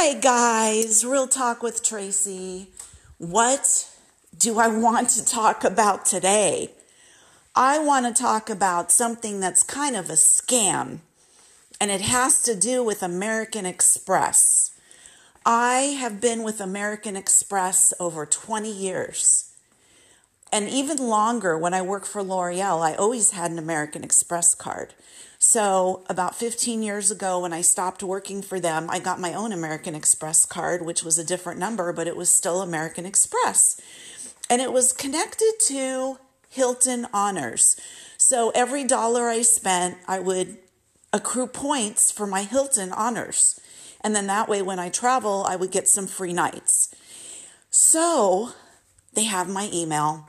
Hi, guys. Real Talk with Tracy. What do I want to talk about today? I want to talk about something that's kind of a scam, and it has to do with American Express. I have been with American Express over 20 years. And even longer, when I worked for L'Oreal, I always had an American Express card. So, about 15 years ago, when I stopped working for them, I got my own American Express card, which was a different number, but it was still American Express. And it was connected to Hilton Honors. So, every dollar I spent, I would accrue points for my Hilton Honors. And then that way, when I travel, I would get some free nights. So, they have my email,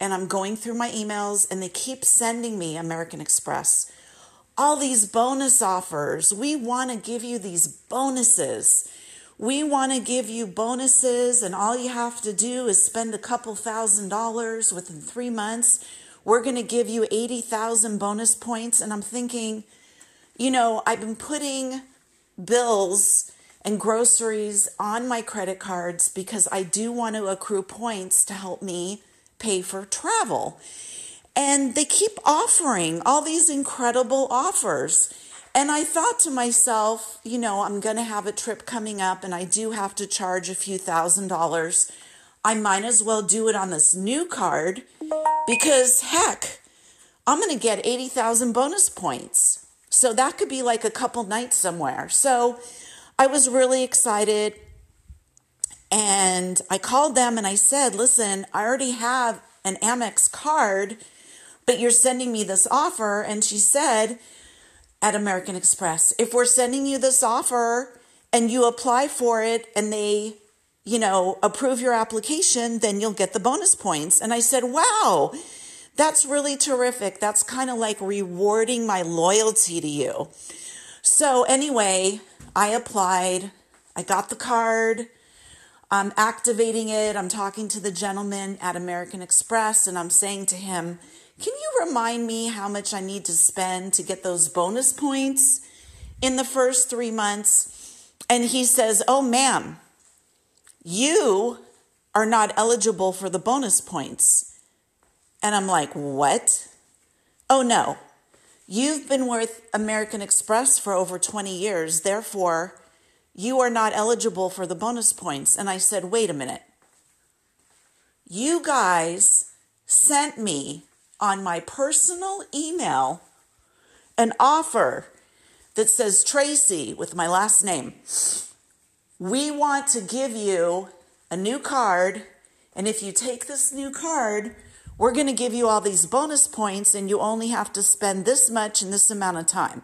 and I'm going through my emails, and they keep sending me American Express all these bonus offers. We want to give you these bonuses. We want to give you bonuses, and all you have to do is spend a couple thousand dollars within three months. We're going to give you 80,000 bonus points. And I'm thinking, you know, I've been putting bills and groceries on my credit cards because I do want to accrue points to help me pay for travel. And they keep offering all these incredible offers. And I thought to myself, you know, I'm going to have a trip coming up and I do have to charge a few thousand dollars. I might as well do it on this new card because heck, I'm going to get 80,000 bonus points. So that could be like a couple nights somewhere. So I was really excited. And I called them and I said, listen, I already have an Amex card but you're sending me this offer. And she said at American Express, if we're sending you this offer and you apply for it and they, you know, approve your application, then you'll get the bonus points. And I said, wow, that's really terrific. That's kind of like rewarding my loyalty to you. So, anyway, I applied, I got the card. I'm activating it. I'm talking to the gentleman at American Express and I'm saying to him, can you remind me how much I need to spend to get those bonus points in the first three months? And he says, Oh, ma'am, you are not eligible for the bonus points. And I'm like, What? Oh, no. You've been with American Express for over 20 years. Therefore, you are not eligible for the bonus points. And I said, Wait a minute. You guys sent me on my personal email an offer that says Tracy with my last name. We want to give you a new card, and if you take this new card, we're going to give you all these bonus points, and you only have to spend this much in this amount of time.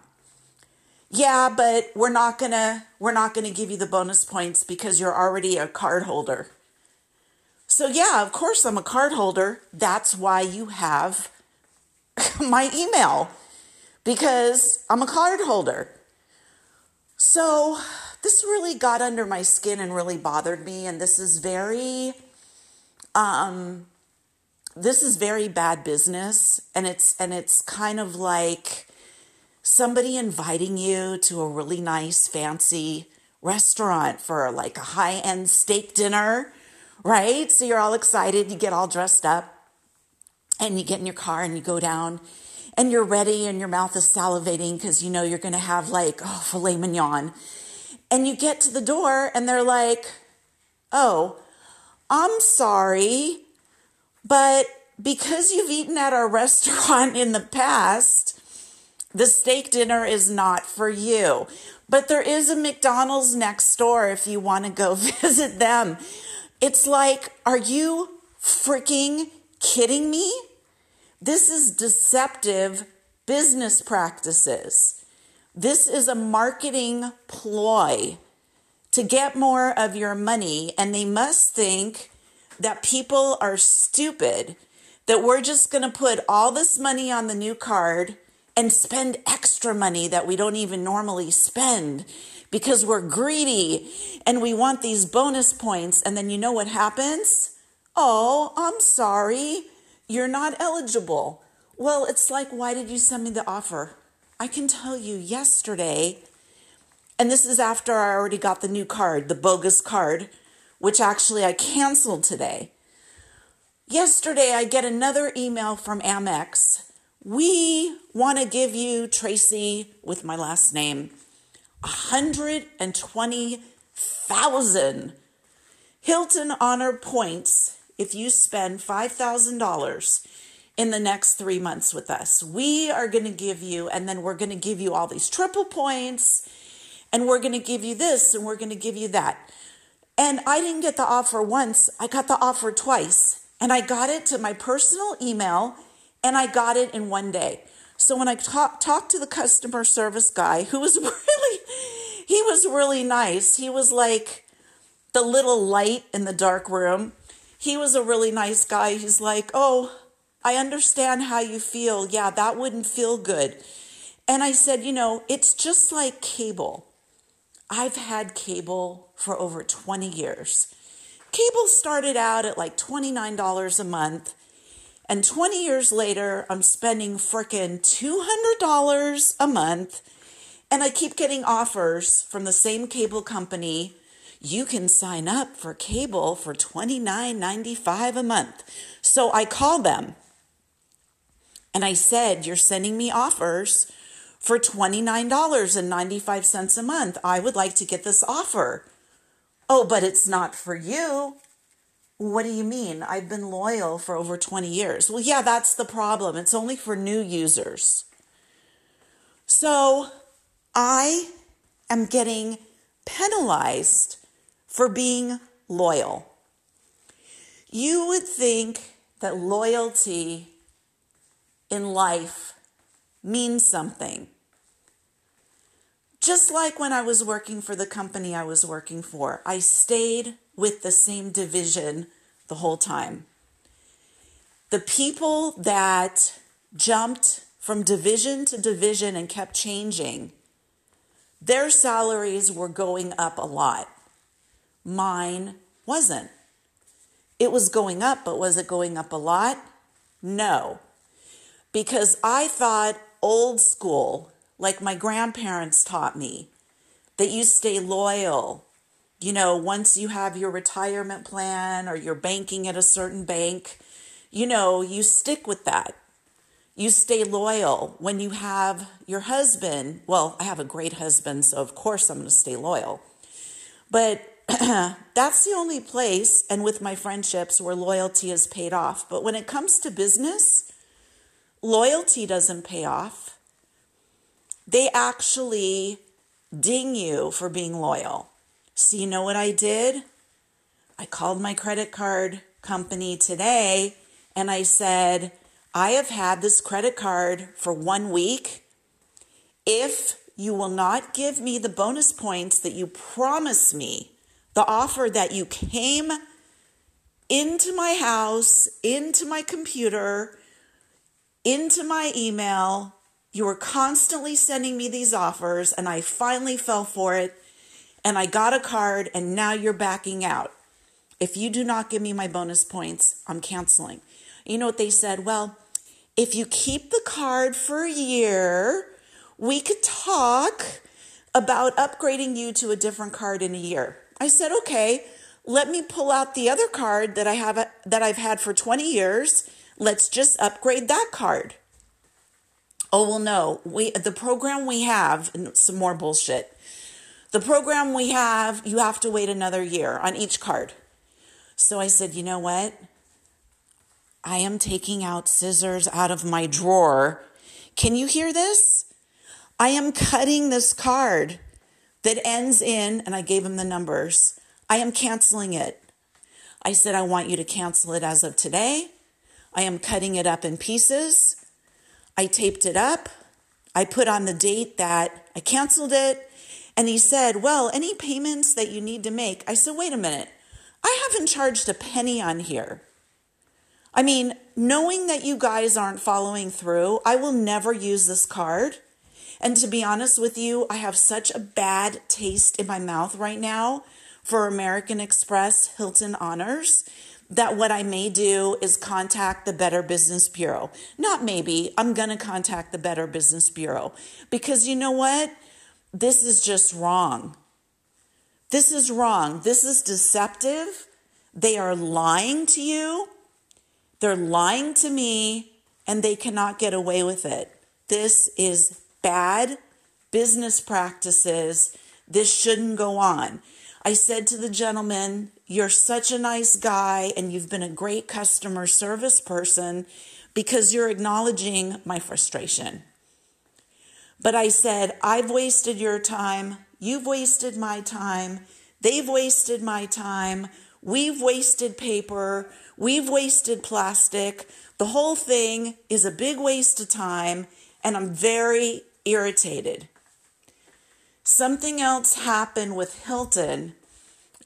Yeah, but we're not gonna we're not gonna give you the bonus points because you're already a card holder. So, yeah, of course, I'm a card holder. That's why you have my email because I'm a card holder. So, this really got under my skin and really bothered me. And this is very, um, this is very bad business. And it's, and it's kind of like somebody inviting you to a really nice, fancy restaurant for like a high end steak dinner right? So you're all excited, you get all dressed up, and you get in your car and you go down and you're ready and your mouth is salivating because you know you're going to have like, oh, filet mignon. And you get to the door and they're like, oh, I'm sorry, but because you've eaten at our restaurant in the past, the steak dinner is not for you. But there is a McDonald's next door if you want to go visit them. It's like, are you freaking kidding me? This is deceptive business practices. This is a marketing ploy to get more of your money, and they must think that people are stupid, that we're just going to put all this money on the new card and spend extra money that we don't even normally spend because we're greedy and we want these bonus points. And then you know what happens? Oh, I'm sorry. You're not eligible. Well, it's like, why did you send me the offer? I can tell you yesterday, And this is after I already got the new card, the bogus card, which actually I canceled today. Yesterday, I get another email from Amex. We want to give you, Tracy, with my last name, 120,000 Hilton Honor points if you spend $5,000 in the next three months with us. We are going to give you, and then we're going to give you all these triple points and we're going to give you this and we're going to give you that. And I didn't get the offer once, I got the offer twice. And I got it to my personal email and I got it in one day. So when I talk, talked to the customer service guy, who was really, he was really nice. He was like the little light in the dark room. He was a really nice guy. He's like, Oh, I understand how you feel. Yeah, that wouldn't feel good. And I said, You know, it's just like cable. I've had cable for over 20 years. Cable started out at like $29 a month. And 20 years later, I'm spending frickin' $200 a month. And I keep getting offers from the same cable company. You can sign up for cable for $29.95 a month. So I called them and I said, You're sending me offers for $29.95 a month. I would like to get this offer. Oh, but it's not for you. What do you mean? I've been loyal for over 20 years. Well, yeah, that's the problem. It's only for new users. So I am getting penalized for being loyal. You would think that loyalty in life means something. Just like when I was working for the company I was working for, I stayed with the same division the whole time. The people that jumped from division to division and kept changing, their salaries were going up a lot. Mine wasn't. It was going up, but was it going up a lot? No. Because I thought old school, like my grandparents taught me, that you stay loyal. You know, once you have your retirement plan or you're banking at a certain bank, you know, you stick with that. You stay loyal. When you have your husband, well, I have a great husband, so of course I'm going to stay loyal. But that's the only place, and with my friendships, where loyalty is paid off. But when it comes to business, loyalty doesn't pay off they actually ding you for being loyal. So, you know what I did? I called my credit card company today and I said, I have had this credit card for one week. If you will not give me the bonus points that you promised me, the offer that you came into my house, into my computer, into my email, you were constantly sending me these offers, and I finally fell for it, and I got a card, and now you're backing out. If you do not give me my bonus points, I'm canceling. You know what they said? Well, if you keep the card for a year, we could talk about upgrading you to a different card in a year. I said, okay, let me pull out the other card that I have that I've had for 20 years. Let's just upgrade that card. Oh well, no. We the program we have some more bullshit. The program we have, you have to wait another year on each card. So I said, you know what? I am taking out scissors out of my drawer. Can you hear this? I am cutting this card that ends in, and I gave him the numbers. I am canceling it. I said, I want you to cancel it as of today. I am cutting it up in pieces. I taped it up. I put on the date that I canceled it. And he said, Well, any payments that you need to make? I said, Wait a minute. I haven't charged a penny on here. I mean, knowing that you guys aren't following through, I will never use this card. And to be honest with you, I have such a bad taste in my mouth right now for American Express Hilton Honors that what I may do is contact the Better Business Bureau. Not maybe, I'm going to contact the Better Business Bureau because you know what? this is just wrong. This is wrong. This is deceptive. They are lying to you. They're lying to me, and they cannot get away with it. This is bad business practices. This shouldn't go on. I said to the gentleman, You're such a nice guy, and you've been a great customer service person because you're acknowledging my frustration. But I said, I've wasted your time. You've wasted my time. They've wasted my time. We've wasted paper. We've wasted plastic. The whole thing is a big waste of time, and I'm very irritated. Something else happened with Hilton,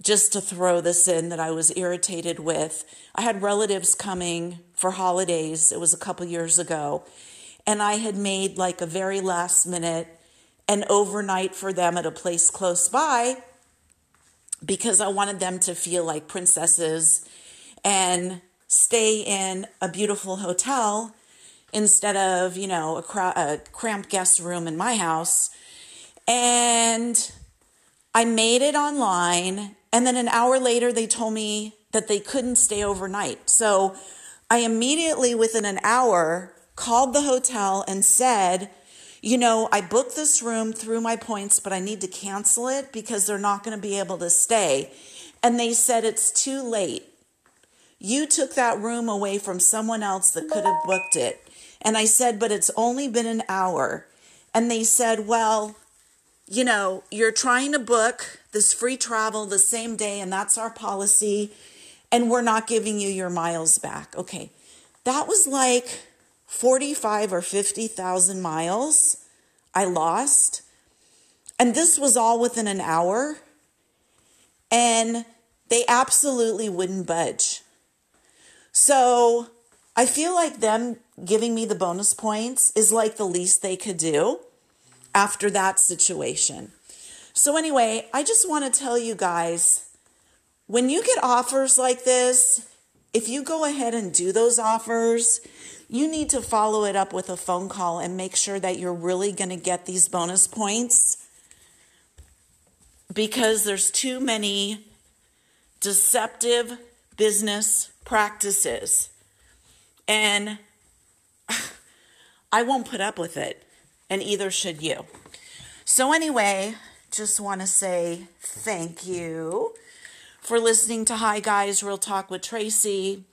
just to throw this in, that I was irritated with. I had relatives coming for holidays, it was a couple years ago, and I had made like a very last minute and overnight for them at a place close by because I wanted them to feel like princesses and stay in a beautiful hotel instead of, you know, a, a cramped guest room in my house. And I made it online. And then an hour later, they told me that they couldn't stay overnight. So I immediately, within an hour, called the hotel and said, you know, I booked this room through my points, but I need to cancel it because they're not going to be able to stay. And they said, it's too late. You took that room away from someone else that could have booked it. And I said, but it's only been an hour. And they said, well, you know, you're trying to book this free travel the same day, and that's our policy, and we're not giving you your miles back. Okay. That was like 45 or 50,000 miles I lost. And this was all within an hour. And they absolutely wouldn't budge. So I feel like them giving me the bonus points is like the least they could do after that situation. So, anyway, I just want to tell you guys when you get offers like this, if you go ahead and do those offers, you need to follow it up with a phone call and make sure that you're really going to get these bonus points because there's too many deceptive business practices. And I won't put up with it, and either should you. So, anyway, just want to say thank you for listening to Hi Guys Real Talk with Tracy.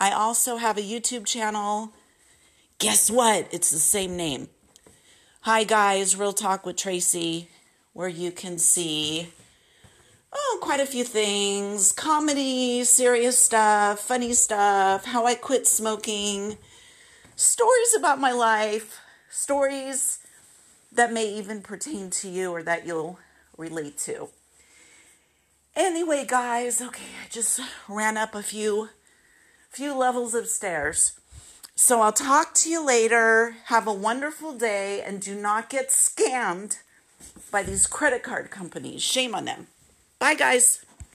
I also have a YouTube channel. Guess what? It's the same name. Hi Guys Real Talk with Tracy, where you can see oh, quite a few things comedy, serious stuff, funny stuff, how I quit smoking stories about my life, stories that may even pertain to you or that you'll relate to. Anyway, guys, okay, I just ran up a few few levels of stairs. So I'll talk to you later. Have a wonderful day and do not get scammed by these credit card companies. Shame on them. Bye guys.